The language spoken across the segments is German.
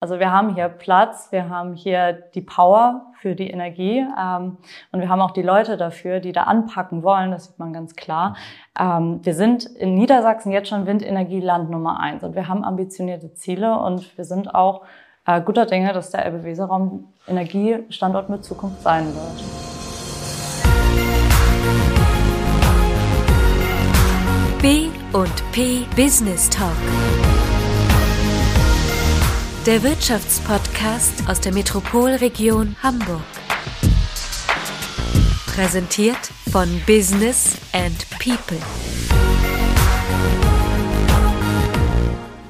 Also wir haben hier Platz, wir haben hier die Power für die Energie ähm, und wir haben auch die Leute dafür, die da anpacken wollen, das sieht man ganz klar. Ähm, wir sind in Niedersachsen jetzt schon Windenergieland Nummer eins und wir haben ambitionierte Ziele und wir sind auch äh, guter Dinge, dass der Elbe-Weser-Raum Energiestandort mit Zukunft sein wird. B und P Business Talk der Wirtschaftspodcast aus der Metropolregion Hamburg. Präsentiert von Business and People.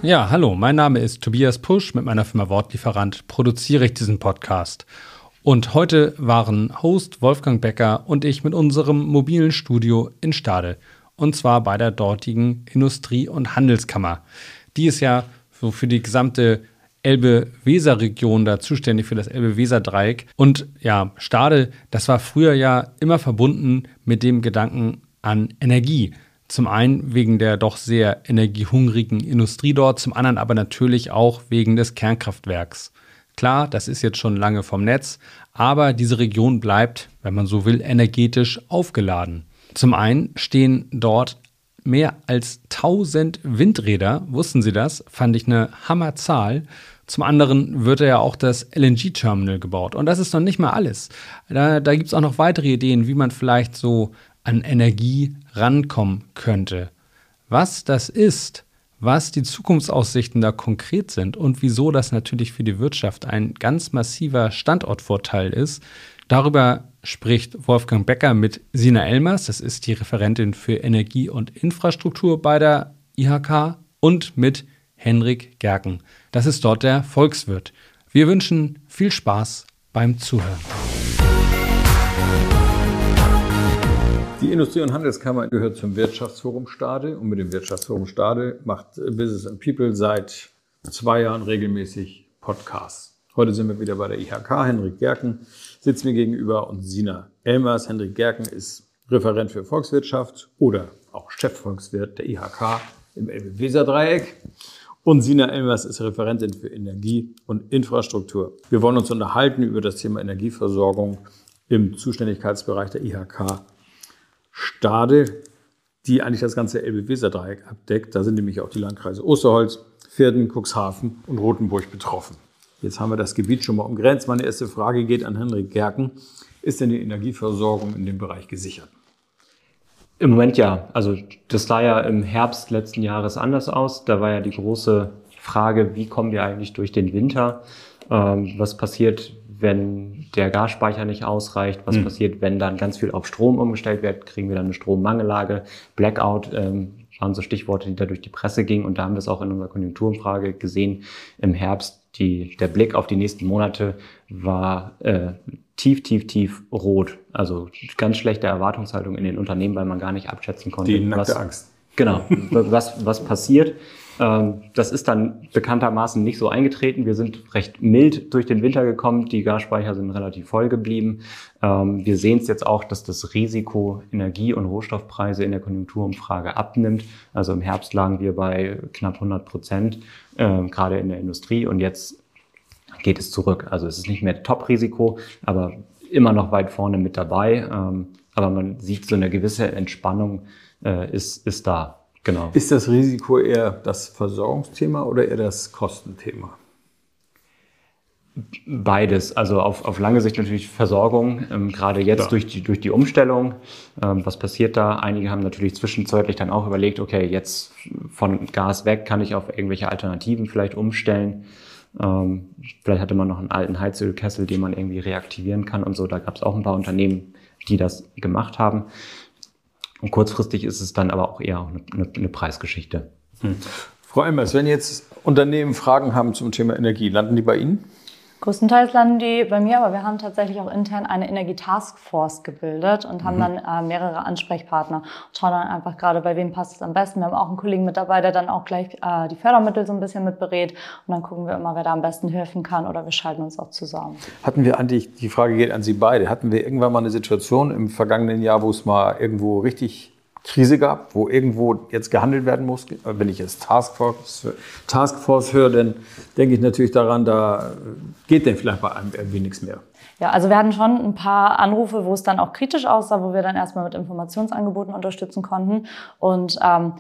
Ja, hallo, mein Name ist Tobias Pusch. Mit meiner Firma Wortlieferant produziere ich diesen Podcast. Und heute waren Host Wolfgang Becker und ich mit unserem mobilen Studio in Stade. Und zwar bei der dortigen Industrie- und Handelskammer. Die ist ja so für die gesamte Elbe-Weser-Region da zuständig für das Elbe-Weser-Dreieck. Und ja, Stade, das war früher ja immer verbunden mit dem Gedanken an Energie. Zum einen wegen der doch sehr energiehungrigen Industrie dort, zum anderen aber natürlich auch wegen des Kernkraftwerks. Klar, das ist jetzt schon lange vom Netz, aber diese Region bleibt, wenn man so will, energetisch aufgeladen. Zum einen stehen dort mehr als 1000 Windräder. Wussten Sie das? Fand ich eine Hammerzahl. Zum anderen wird ja auch das LNG-Terminal gebaut. Und das ist noch nicht mal alles. Da, da gibt es auch noch weitere Ideen, wie man vielleicht so an Energie rankommen könnte. Was das ist, was die Zukunftsaussichten da konkret sind und wieso das natürlich für die Wirtschaft ein ganz massiver Standortvorteil ist, darüber spricht Wolfgang Becker mit Sina Elmers, das ist die Referentin für Energie und Infrastruktur bei der IHK, und mit Henrik Gerken. Das ist dort der Volkswirt. Wir wünschen viel Spaß beim Zuhören. Die Industrie- und Handelskammer gehört zum Wirtschaftsforum Stade und mit dem Wirtschaftsforum Stade macht Business and People seit zwei Jahren regelmäßig Podcasts. Heute sind wir wieder bei der IHK. Henrik Gerken sitzt mir gegenüber und Sina Elmers. Henrik Gerken ist Referent für Volkswirtschaft oder auch Chefvolkswirt der IHK im Elbe-Weser-Dreieck. Und Sina Elmers ist Referentin für Energie und Infrastruktur. Wir wollen uns unterhalten über das Thema Energieversorgung im Zuständigkeitsbereich der IHK Stade, die eigentlich das ganze Elbe-Weser-Dreieck abdeckt. Da sind nämlich auch die Landkreise Osterholz, Vierden, Cuxhaven und Rothenburg betroffen. Jetzt haben wir das Gebiet schon mal umgrenzt. Meine erste Frage geht an Henrik Gerken. Ist denn die Energieversorgung in dem Bereich gesichert? Im Moment ja. Also das sah ja im Herbst letzten Jahres anders aus. Da war ja die große Frage, wie kommen wir eigentlich durch den Winter? Ähm, was passiert, wenn der Gasspeicher nicht ausreicht? Was mhm. passiert, wenn dann ganz viel auf Strom umgestellt wird? Kriegen wir dann eine Strommangellage? Blackout ähm, waren so Stichworte, die da durch die Presse gingen. Und da haben wir es auch in unserer Konjunkturumfrage gesehen im Herbst. Die, der Blick auf die nächsten Monate war äh, tief, tief, tief rot. Also ganz schlechte Erwartungshaltung in den Unternehmen, weil man gar nicht abschätzen konnte. Die nackte was, Angst. Genau, was, was passiert. Ähm, das ist dann bekanntermaßen nicht so eingetreten. Wir sind recht mild durch den Winter gekommen. Die Gasspeicher sind relativ voll geblieben. Ähm, wir sehen es jetzt auch, dass das Risiko Energie- und Rohstoffpreise in der Konjunkturumfrage abnimmt. Also im Herbst lagen wir bei knapp 100 Prozent, ähm, gerade in der Industrie. Und jetzt geht es zurück. Also es ist nicht mehr Top-Risiko, aber immer noch weit vorne mit dabei. aber man sieht so eine gewisse Entspannung äh, ist, ist da. Genau. Ist das Risiko eher das Versorgungsthema oder eher das Kostenthema? Beides. Also auf, auf lange Sicht natürlich Versorgung, ähm, gerade jetzt ja. durch, die, durch die Umstellung. Ähm, was passiert da? Einige haben natürlich zwischenzeitlich dann auch überlegt, okay, jetzt von Gas weg kann ich auf irgendwelche Alternativen vielleicht umstellen. Ähm, vielleicht hatte man noch einen alten Heizölkessel, den man irgendwie reaktivieren kann und so. Da gab es auch ein paar Unternehmen, die das gemacht haben. Und kurzfristig ist es dann aber auch eher auch eine, eine Preisgeschichte. Hm. Frau Elmers, wenn jetzt Unternehmen Fragen haben zum Thema Energie, landen die bei Ihnen? Größtenteils landen die bei mir, aber wir haben tatsächlich auch intern eine Energie-Taskforce gebildet und haben mhm. dann äh, mehrere Ansprechpartner und schauen dann einfach gerade, bei wem passt es am besten. Wir haben auch einen Kollegen mit dabei, der dann auch gleich äh, die Fördermittel so ein bisschen mit berät und dann gucken wir immer, wer da am besten helfen kann oder wir schalten uns auch zusammen. Hatten wir eigentlich, die Frage geht an Sie beide, hatten wir irgendwann mal eine Situation im vergangenen Jahr, wo es mal irgendwo richtig Krise gab, wo irgendwo jetzt gehandelt werden muss. Wenn ich jetzt Taskforce, Taskforce höre, dann denke ich natürlich daran, da geht denn vielleicht bei einem irgendwie nichts mehr. Ja, also wir hatten schon ein paar Anrufe, wo es dann auch kritisch aussah, wo wir dann erstmal mit Informationsangeboten unterstützen konnten. Und ähm,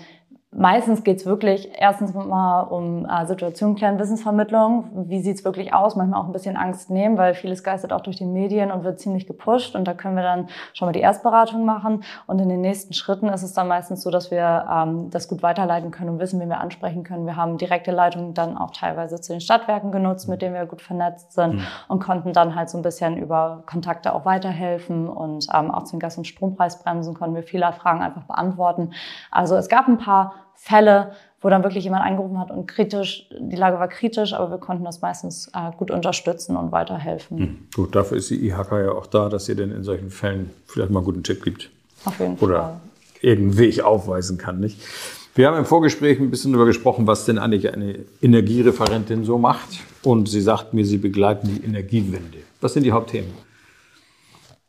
Meistens geht es wirklich erstens mal um äh, Situation klären, Wissensvermittlung. Wie sieht es wirklich aus? Manchmal auch ein bisschen Angst nehmen, weil vieles geistert auch durch die Medien und wird ziemlich gepusht. Und da können wir dann schon mal die Erstberatung machen. Und in den nächsten Schritten ist es dann meistens so, dass wir ähm, das gut weiterleiten können und wissen, wen wir ansprechen können. Wir haben direkte Leitungen dann auch teilweise zu den Stadtwerken genutzt, mit denen wir gut vernetzt sind mhm. und konnten dann halt so ein bisschen über Kontakte auch weiterhelfen. Und ähm, auch zu den Gas- und Strompreisbremsen konnten wir viele Fragen einfach beantworten. Also es gab ein paar Fälle, wo dann wirklich jemand angerufen hat und kritisch, die Lage war kritisch, aber wir konnten das meistens äh, gut unterstützen und weiterhelfen. Hm. Gut, dafür ist die IHK ja auch da, dass ihr denn in solchen Fällen vielleicht mal einen guten Tipp gibt. Auf jeden Oder Fall. irgendeinen Weg aufweisen kann, nicht? Wir haben im Vorgespräch ein bisschen darüber gesprochen, was denn eigentlich eine Energiereferentin so macht. Und sie sagt mir, sie begleiten die Energiewende. Was sind die Hauptthemen?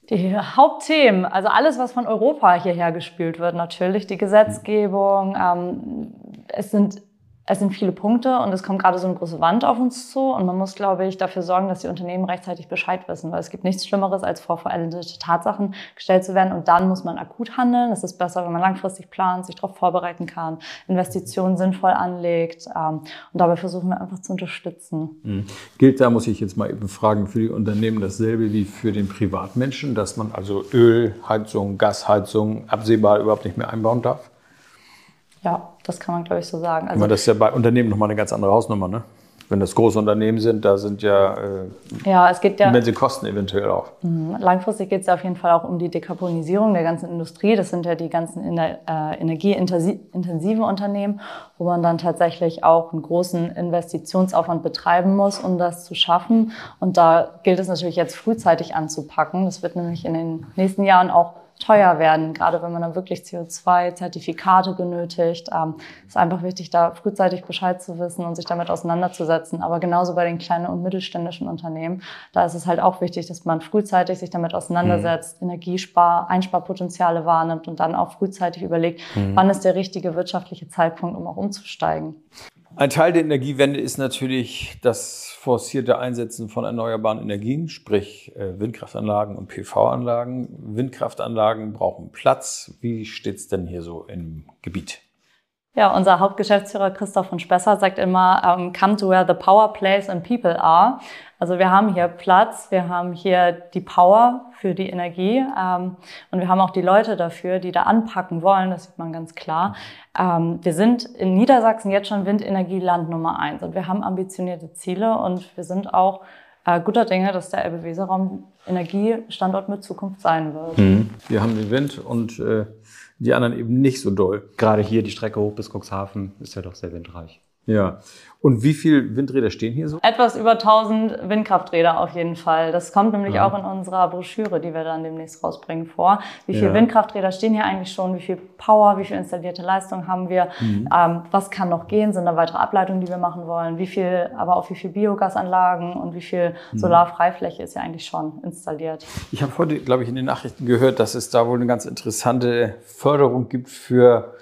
Die Hauptthemen, also alles, was von Europa hierher gespielt wird, natürlich die Gesetzgebung. Ähm, es sind es sind viele Punkte und es kommt gerade so eine große Wand auf uns zu und man muss, glaube ich, dafür sorgen, dass die Unternehmen rechtzeitig Bescheid wissen, weil es gibt nichts Schlimmeres, als vor vollendete Tatsachen gestellt zu werden und dann muss man akut handeln. Es ist besser, wenn man langfristig plant, sich darauf vorbereiten kann, Investitionen sinnvoll anlegt ähm, und dabei versuchen wir einfach zu unterstützen. Mhm. Gilt da, muss ich jetzt mal eben fragen, für die Unternehmen dasselbe wie für den Privatmenschen, dass man also Ölheizung, Gasheizung absehbar überhaupt nicht mehr einbauen darf? Ja, das kann man, glaube ich, so sagen. Also, das ist ja bei Unternehmen nochmal eine ganz andere Hausnummer, ne? Wenn das große Unternehmen sind, da sind ja, äh, ja, es geht ja immense Kosten eventuell auch. Mhm. Langfristig geht es ja auf jeden Fall auch um die Dekarbonisierung der ganzen Industrie. Das sind ja die ganzen äh, energieintensiven Unternehmen, wo man dann tatsächlich auch einen großen Investitionsaufwand betreiben muss, um das zu schaffen. Und da gilt es natürlich jetzt frühzeitig anzupacken. Das wird nämlich in den nächsten Jahren auch teuer werden, gerade wenn man dann wirklich CO2-Zertifikate benötigt. Ähm, ist einfach wichtig, da frühzeitig Bescheid zu wissen und sich damit auseinanderzusetzen. Aber genauso bei den kleinen und mittelständischen Unternehmen, da ist es halt auch wichtig, dass man frühzeitig sich damit auseinandersetzt, mhm. Energiespar-, Einsparpotenziale wahrnimmt und dann auch frühzeitig überlegt, mhm. wann ist der richtige wirtschaftliche Zeitpunkt, um auch umzusteigen. Ein Teil der Energiewende ist natürlich das forcierte Einsetzen von erneuerbaren Energien, sprich äh, Windkraftanlagen und PV-Anlagen. Windkraftanlagen brauchen Platz. Wie steht es denn hier so im Gebiet? Ja, unser Hauptgeschäftsführer Christoph von Spesser sagt immer, um, ähm, come to where the power plays and people are. Also wir haben hier Platz, wir haben hier die Power für die Energie ähm, und wir haben auch die Leute dafür, die da anpacken wollen, das sieht man ganz klar. Ähm, wir sind in Niedersachsen jetzt schon Windenergieland Nummer eins und wir haben ambitionierte Ziele und wir sind auch äh, guter Dinge, dass der Elbe-Weser-Raum Energiestandort mit Zukunft sein wird. Mhm. Wir haben den Wind und äh, die anderen eben nicht so doll. Gerade hier die Strecke hoch bis Cuxhaven ist ja doch sehr windreich. Ja. Und wie viele Windräder stehen hier so? Etwas über 1000 Windkrafträder auf jeden Fall. Das kommt nämlich ja. auch in unserer Broschüre, die wir dann demnächst rausbringen, vor. Wie viele ja. Windkrafträder stehen hier eigentlich schon? Wie viel Power, wie viel installierte Leistung haben wir? Mhm. Ähm, was kann noch gehen? Sind da weitere Ableitungen, die wir machen wollen? Wie viel, aber auch wie viel Biogasanlagen und wie viel mhm. Solarfreifläche ist ja eigentlich schon installiert? Ich habe heute, glaube ich, in den Nachrichten gehört, dass es da wohl eine ganz interessante Förderung gibt für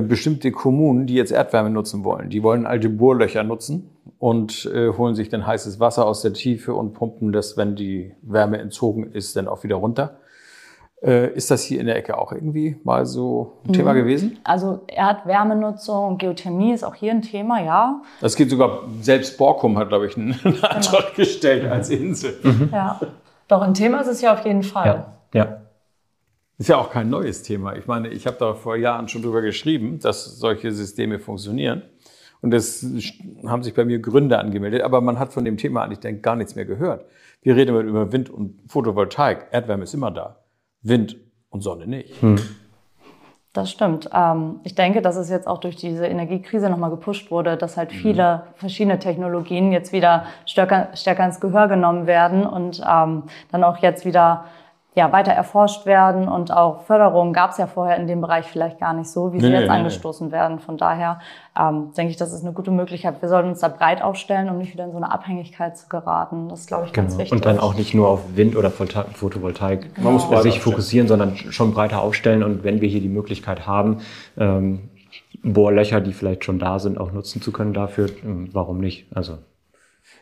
bestimmte Kommunen, die jetzt Erdwärme nutzen wollen. Die wollen alte Bohrlöcher nutzen und äh, holen sich dann heißes Wasser aus der Tiefe und pumpen das, wenn die Wärme entzogen ist, dann auch wieder runter. Äh, ist das hier in der Ecke auch irgendwie mal so ein mhm. Thema gewesen? Also Erdwärmenutzung und Geothermie ist auch hier ein Thema, ja. Das geht sogar, selbst Borkum hat, glaube ich, einen Antrag genau. gestellt als Insel. Mhm. Ja, doch ein Thema ist es ja auf jeden Fall. Ja. ja. Ist ja auch kein neues Thema. Ich meine, ich habe da vor Jahren schon drüber geschrieben, dass solche Systeme funktionieren. Und es haben sich bei mir Gründe angemeldet, aber man hat von dem Thema eigentlich gar nichts mehr gehört. Wir reden immer über Wind und Photovoltaik. Erdwärme ist immer da. Wind und Sonne nicht. Hm. Das stimmt. Ähm, ich denke, dass es jetzt auch durch diese Energiekrise nochmal gepusht wurde, dass halt mhm. viele verschiedene Technologien jetzt wieder stärker, stärker ins Gehör genommen werden und ähm, dann auch jetzt wieder ja, weiter erforscht werden und auch Förderungen gab es ja vorher in dem Bereich vielleicht gar nicht so, wie sie Nee, jetzt nee, angestoßen werden. Von daher ähm, denke ich, das ist eine gute Möglichkeit. Wir sollten uns da breit aufstellen, um nicht wieder in so eine Abhängigkeit zu geraten. Das ist, glaube ich, ganz Genau. wichtig. Und dann auch nicht nur auf Wind- oder Volta- Photovoltaik Man muss breit sich aufstellen. fokussieren, sondern schon breiter aufstellen. Und wenn wir hier die Möglichkeit haben, ähm, Bohrlöcher, die vielleicht schon da sind, auch nutzen zu können dafür, ähm, warum nicht? Also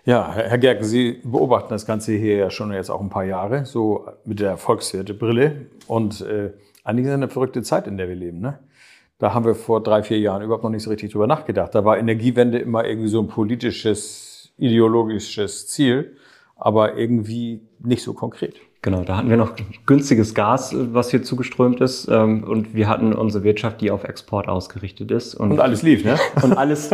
Ja, Herr Gerken, Sie beobachten das Ganze hier ja schon jetzt auch ein paar Jahre, so mit der Volkswirtebrille. Und äh, eigentlich ist eine verrückte Zeit, in der wir leben. Ne? Da haben wir vor drei, vier Jahren überhaupt noch nicht so richtig drüber nachgedacht. Da war Energiewende immer irgendwie so ein politisches, ideologisches Ziel, aber irgendwie nicht so konkret. Genau, da hatten wir noch günstiges Gas, was hier zugeströmt ist. ähm, Und wir hatten unsere Wirtschaft, die auf Export ausgerichtet ist. Und alles lief, ne? und alles,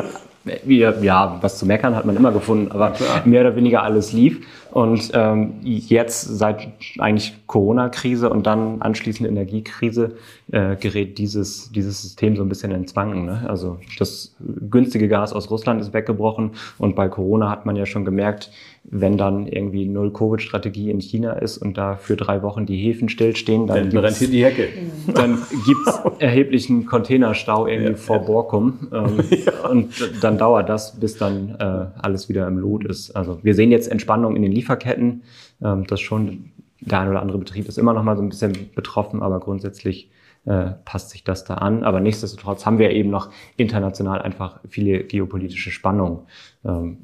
ja, was zu meckern hat man immer gefunden, aber mehr oder weniger alles lief. Und ähm, jetzt seit eigentlich Corona-Krise und dann anschließend Energiekrise äh, gerät dieses, dieses System so ein bisschen ins Wanken. Ne? Also das günstige Gas aus Russland ist weggebrochen und bei Corona hat man ja schon gemerkt, wenn dann irgendwie Null-Covid-Strategie in China ist und da für drei Wochen die Häfen stillstehen, dann Dann hier die Hecke. dann gibt's erheblichen Containerstau irgendwie vor Borkum. Ähm, Und dann dauert das, bis dann äh, alles wieder im Lot ist. Also wir sehen jetzt Entspannung in den Lieferketten. Ähm, das schon, der ein oder andere Betrieb ist immer noch mal so ein bisschen betroffen, aber grundsätzlich äh, passt sich das da an. Aber nichtsdestotrotz haben wir eben noch international einfach viele geopolitische Spannungen. Ähm,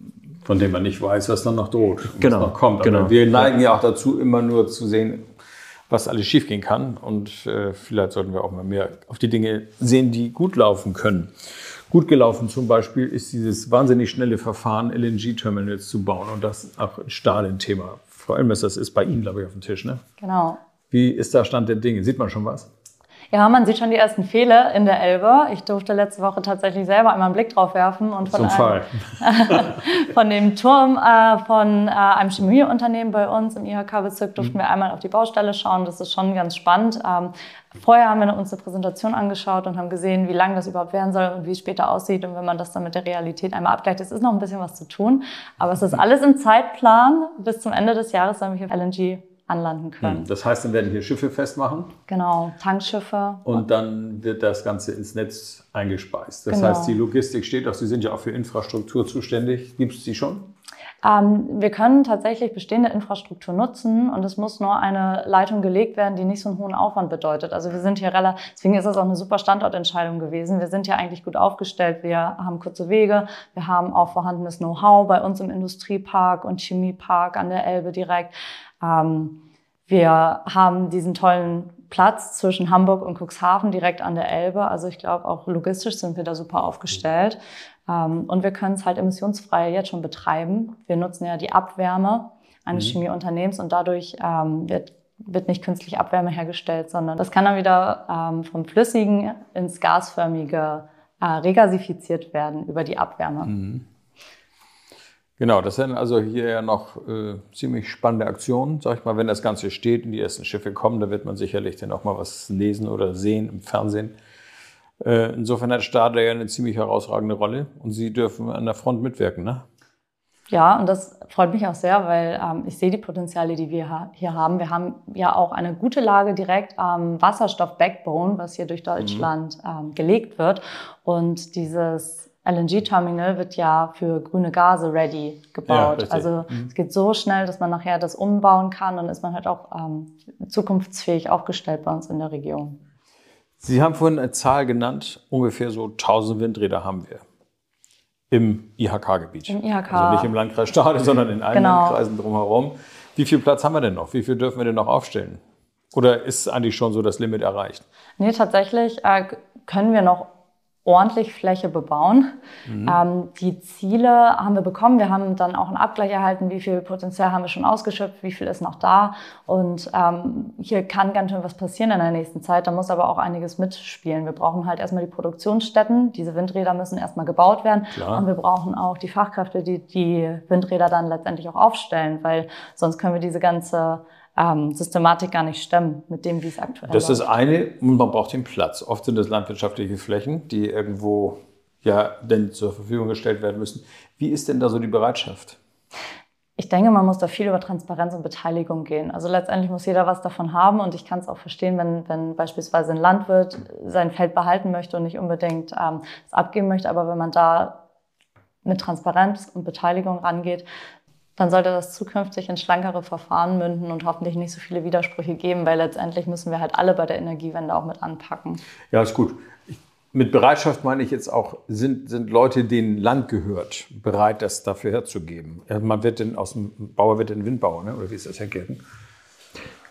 Von dem man nicht weiß, was dann noch droht, was Genau, noch kommt. Aber genau. wir neigen ja auch dazu, immer nur zu sehen, was alles schiefgehen kann. Und äh, vielleicht sollten wir auch mal mehr auf die Dinge sehen, die gut laufen können. Gut gelaufen zum Beispiel ist dieses wahnsinnig schnelle Verfahren, LNG-Terminals zu bauen. Und das ist auch ein Thema. Frau Elmes, das ist bei Ihnen, glaube ich, auf dem Tisch. Ne? genau. Wie ist da Stand der Dinge? Sieht man schon was? Ja, man sieht schon die ersten Fehler in der Elbe. Ich durfte letzte Woche tatsächlich selber einmal einen Blick drauf werfen und von, einem, von dem Turm äh, von äh, einem Chemieunternehmen bei uns im IHK-Bezirk durften wir einmal auf die Baustelle schauen. Das ist schon ganz spannend. Ähm, vorher haben wir uns eine Präsentation angeschaut und haben gesehen, wie lang das überhaupt werden soll und wie es später aussieht. Und wenn man das dann mit der Realität einmal abgleicht, es ist noch ein bisschen was zu tun. Aber es ist alles im Zeitplan. Bis zum Ende des Jahres sollen wir hier LNG anlanden können. Das heißt, dann werden hier Schiffe festmachen Genau, Tankschiffe. und dann wird das Ganze ins Netz eingespeist. Das Genau. heißt, die Logistik steht auch, Sie sind ja auch für Infrastruktur zuständig. Gibt es die schon? Ähm, wir können tatsächlich bestehende Infrastruktur nutzen und es muss nur eine Leitung gelegt werden, die nicht so einen hohen Aufwand bedeutet. Also wir sind hier relativ, deswegen ist das auch eine super Standortentscheidung gewesen. Wir sind hier eigentlich gut aufgestellt. Wir haben kurze Wege, wir haben auch vorhandenes Know-how bei uns im Industriepark und Chemiepark an der Elbe direkt. Ähm, wir haben diesen tollen Platz zwischen Hamburg und Cuxhaven direkt an der Elbe. Also ich glaube, auch logistisch sind wir da super aufgestellt. Ähm, und wir können es halt emissionsfrei jetzt schon betreiben. Wir nutzen ja die Abwärme eines Chemieunternehmens und dadurch ähm, wird, wird nicht künstlich Abwärme hergestellt, sondern das kann dann wieder ähm, vom Flüssigen ins Gasförmige äh, regasifiziert werden über die Abwärme. Genau, das sind also hier ja noch äh, ziemlich spannende Aktionen. Sag ich mal, wenn das Ganze steht und die ersten Schiffe kommen, da wird man sicherlich dann auch mal was lesen oder sehen im Fernsehen. Äh, insofern hat Stade ja eine ziemlich herausragende Rolle und Sie dürfen an der Front mitwirken, ne? Ja, und das freut mich auch sehr, weil ähm, ich sehe die Potenziale, die wir ha- hier haben. Wir haben ja auch eine gute Lage direkt am Wasserstoff-Backbone, was hier durch Deutschland ähm, gelegt wird. Und dieses LNG-Terminal wird ja für grüne Gase ready Ja, gebaut. richtig. also es geht so schnell, dass man nachher das umbauen kann. Dann ist man halt auch ähm, zukunftsfähig aufgestellt bei uns in der Region. Sie haben vorhin eine Zahl genannt, ungefähr so 1000 Windräder haben wir im IHK-Gebiet. Im IHK. Also nicht im Landkreis Stade, sondern in allen Genau. Landkreisen drumherum. Wie viel Platz haben wir denn noch? Wie viel dürfen wir denn noch aufstellen? Oder ist eigentlich schon so das Limit erreicht? Nee, tatsächlich äh, können wir noch ordentlich Fläche bebauen. Ähm, die Ziele haben wir bekommen. Wir haben dann auch einen Abgleich erhalten, wie viel Potenzial haben wir schon ausgeschöpft, wie viel ist noch da. Und ähm, hier kann ganz schön was passieren in der nächsten Zeit. Da muss aber auch einiges mitspielen. Wir brauchen halt erstmal die Produktionsstätten. Diese Windräder müssen erstmal gebaut werden. Klar. Und wir brauchen auch die Fachkräfte, die die Windräder dann letztendlich auch aufstellen, weil sonst können wir diese ganze ähm, Systematik gar nicht stemmen mit dem, wie es aktuell Das ist läuft. das eine, und man braucht den Platz. Oft sind es landwirtschaftliche Flächen, die irgendwo ja denn zur Verfügung gestellt werden müssen. Wie ist denn da so die Bereitschaft? Ich ich denke, man muss da viel über Transparenz und Beteiligung gehen. Also letztendlich muss jeder was davon haben und ich kann es auch verstehen, wenn, wenn beispielsweise ein Landwirt sein Feld behalten möchte und nicht unbedingt ähm, es abgeben möchte. Aber wenn man da mit Transparenz und Beteiligung rangeht, dann sollte das zukünftig in schlankere Verfahren münden und hoffentlich nicht so viele Widersprüche geben, weil letztendlich müssen wir halt alle bei der Energiewende auch mit anpacken. Ja, ist gut. Mit Bereitschaft meine ich jetzt auch, sind, sind Leute, denen Land gehört, bereit, das dafür herzugeben. Man wird den, aus dem Bauer wird den Windbauer, ne? oder wie ist das, Herr Kirken?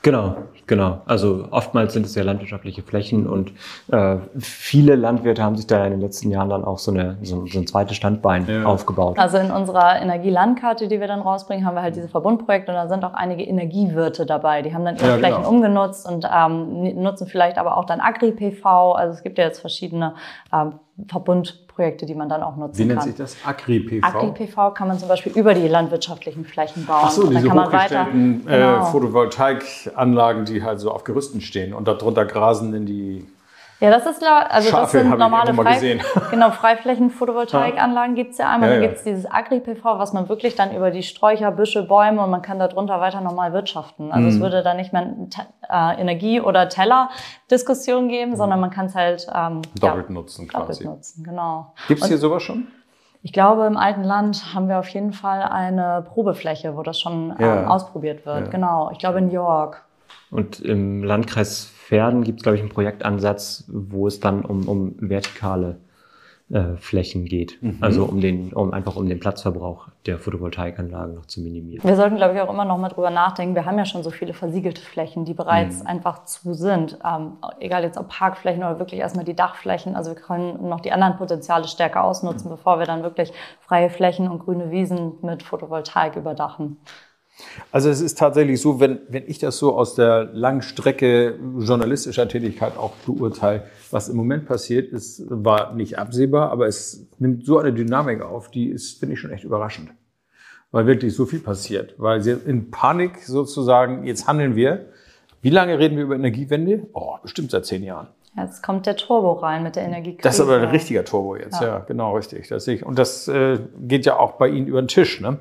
Genau, genau. Also oftmals sind es ja landwirtschaftliche Flächen und äh, viele Landwirte haben sich da in den letzten Jahren dann auch so, eine, so, so ein zweites Standbein ja. aufgebaut. Also in unserer Energielandkarte, die wir dann rausbringen, haben wir halt diese Verbundprojekte und da sind auch einige Energiewirte dabei. Die haben dann ihre ja, Flächen genau. umgenutzt und ähm, nutzen vielleicht aber auch dann Agri-PV. Also es gibt ja jetzt verschiedene ähm, Verbundprojekte, die man dann auch nutzen kann. Wie nennt sich das? Agri-PV? Agri-PV kann man zum Beispiel über die landwirtschaftlichen Flächen bauen. Ach so, diese kann hochgestellten weiter, genau. äh, Photovoltaikanlagen, die halt so auf Gerüsten stehen und darunter grasen in die ja, das ist also das sind normale Frei, genau, Freiflächen-Photovoltaikanlagen ja. gibt's ja einmal. Ja, ja. Dann gibt's dieses Agri-PV, was man wirklich dann über die Sträucher, Büsche, Bäume und man kann darunter weiter normal wirtschaften. Also mhm. es würde da nicht mehr äh, Energie- oder Teller-Diskussion geben, mhm. sondern man kann es halt ähm, doppelt nutzen quasi. Doppelt nutzen, genau. Gibt's hier sowas schon? Ich glaube, im alten Land haben wir auf jeden Fall eine Probefläche, wo das schon ähm, ausprobiert wird. Genau. Ich glaube in York. Und im Landkreis Pferden gibt es, glaube ich, einen Projektansatz, wo es dann um, um vertikale äh, Flächen geht. Mhm. Also um den, um einfach um den Platzverbrauch der Photovoltaikanlagen noch zu minimieren. Wir sollten, glaube ich, auch immer noch mal drüber nachdenken. Wir haben ja schon so viele versiegelte Flächen, die bereits mhm. einfach zu sind. Ähm, egal jetzt ob Parkflächen oder wirklich erstmal die Dachflächen. Also wir können noch die anderen Potenziale stärker ausnutzen, mhm. bevor wir dann wirklich freie Flächen und grüne Wiesen mit Photovoltaik überdachen. Also es ist tatsächlich so, wenn, wenn ich das so aus der langen Strecke journalistischer Tätigkeit auch beurteile, was im Moment passiert, ist, war nicht absehbar, aber es nimmt so eine Dynamik auf, die ist, finde ich, schon echt überraschend. Weil wirklich so viel passiert. Weil sie in Panik sozusagen, jetzt handeln wir. Wie lange reden wir über Energiewende? Oh, bestimmt seit zehn Jahren. Jetzt kommt der Turbo rein mit der Energiekrise. Das ist aber ein richtiger Turbo jetzt, ja, ja genau, richtig. Das ich. Und das äh, geht ja auch bei Ihnen über den Tisch. Ne?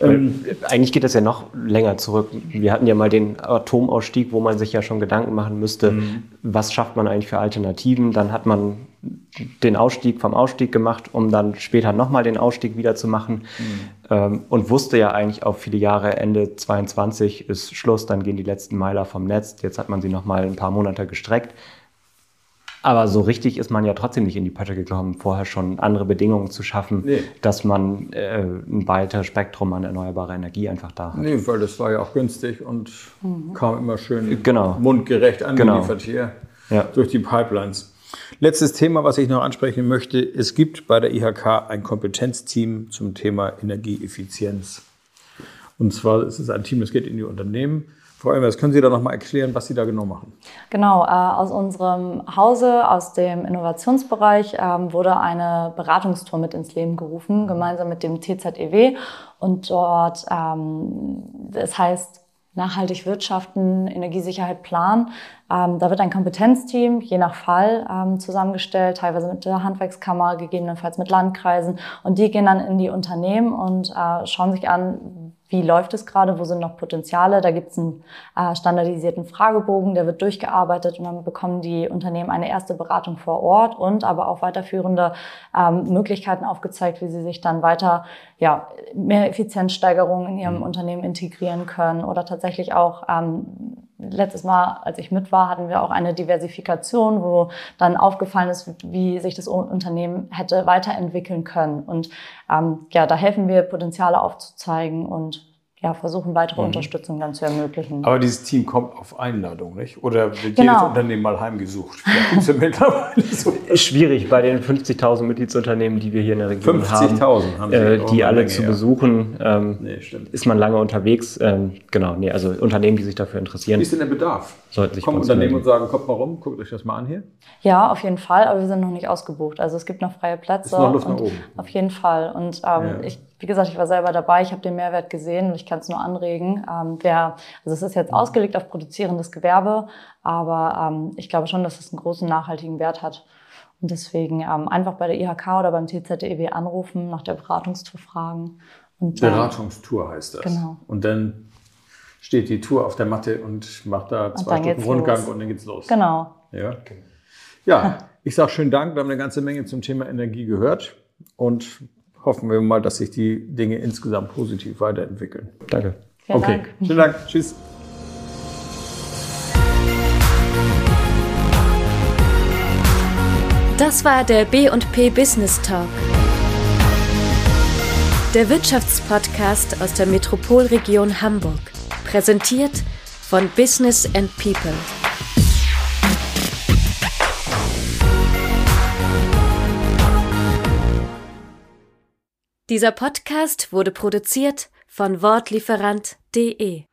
Ähm, eigentlich geht das ja noch länger zurück. Wir hatten ja mal den Atomausstieg, wo man sich ja schon Gedanken machen müsste, mhm. was schafft man eigentlich für Alternativen. Dann hat man den Ausstieg vom Ausstieg gemacht, um dann später nochmal den Ausstieg wieder zu machen. Mhm. Ähm, und wusste ja eigentlich auch viele Jahre, Ende 22 ist Schluss, dann gehen die letzten Meiler vom Netz. Jetzt hat man sie nochmal ein paar Monate gestreckt. Aber so richtig ist man ja trotzdem nicht in die Pötte gekommen, vorher schon andere Bedingungen zu schaffen, nee. dass man äh, ein weiteres Spektrum an erneuerbarer Energie einfach da hat. Nee, weil das war ja auch günstig und mhm. kam immer schön genau. mundgerecht angeliefert genau. hier ja. durch die Pipelines. Letztes Thema, was ich noch ansprechen möchte. Es gibt bei der IHK ein Kompetenzteam zum Thema Energieeffizienz. Und zwar ist es ein Team, das geht in die Unternehmen Frau Elmers, können Sie da noch mal erklären, was Sie da genau machen? Genau, äh, aus unserem Hause, aus dem Innovationsbereich, ähm, wurde eine Beratungstour mit ins Leben gerufen, gemeinsam mit dem TZEW. Und dort, ähm, das heißt nachhaltig wirtschaften, Energiesicherheit planen. Ähm, da wird ein Kompetenzteam je nach Fall ähm, zusammengestellt, teilweise mit der Handwerkskammer, gegebenenfalls mit Landkreisen. Und die gehen dann in die Unternehmen und äh, schauen sich an, wie läuft es gerade, wo sind noch Potenziale. Da gibt es einen äh, standardisierten Fragebogen, der wird durchgearbeitet und dann bekommen die Unternehmen eine erste Beratung vor Ort und aber auch weiterführende ähm, Möglichkeiten aufgezeigt, wie sie sich dann weiter ja, mehr Effizienzsteigerungen in ihrem mhm. Unternehmen integrieren können oder tatsächlich auch ähm, letztes Mal, als ich mit war, hatten wir auch eine Diversifikation, wo dann aufgefallen ist, wie sich das Unternehmen hätte weiterentwickeln können. Und ähm, ja, da helfen wir, Potenziale aufzuzeigen und ja, versuchen, weitere mhm. Unterstützung dann zu ermöglichen. Aber dieses Team kommt auf Einladung, nicht? Oder wird genau. jedes Unternehmen mal heimgesucht? ja mittlerweile so. Schwierig bei den 50.000 Mitgliedsunternehmen, die wir hier in der Region 50 haben. 50.000 haben Sie äh, Die alle Menge, zu ja. besuchen. Ähm, nee, ist man lange unterwegs. Ähm, genau, nee, also Unternehmen, die sich dafür interessieren. Wie ist denn der Bedarf? Sollten sich Kommen Unternehmen und sagen, kommt mal rum, guckt euch das mal an hier? Ja, auf jeden Fall, aber wir sind noch nicht ausgebucht. Also es gibt noch freie Plätze. Ist noch Luft nach oben. Auf jeden Fall. Und ähm, ja. ich wie gesagt, ich war selber dabei, ich habe den Mehrwert gesehen und ich kann es nur anregen. Ähm, wer, also es ist jetzt mhm. ausgelegt auf produzierendes Gewerbe, aber ähm, ich glaube schon, dass es einen großen nachhaltigen Wert hat. Und deswegen ähm, einfach bei der IHK oder beim TZEW anrufen, nach der Beratungstour fragen Und Beratungstour heißt das. Genau. Und dann steht die Tour auf der Matte und macht da zwei Stunden geht's Rundgang los. und dann geht's los. Genau. Ja, ja ich sage schönen Dank. Wir haben eine ganze Menge zum Thema Energie gehört und hoffen wir mal, dass sich die Dinge insgesamt positiv weiterentwickeln. Danke. Vielen okay, Dank. vielen Dank. Tschüss. Das war der B&P Business Talk. Der Wirtschaftspodcast aus der Metropolregion Hamburg. Präsentiert von Business and People. Dieser Podcast wurde produziert von Wortlieferant.de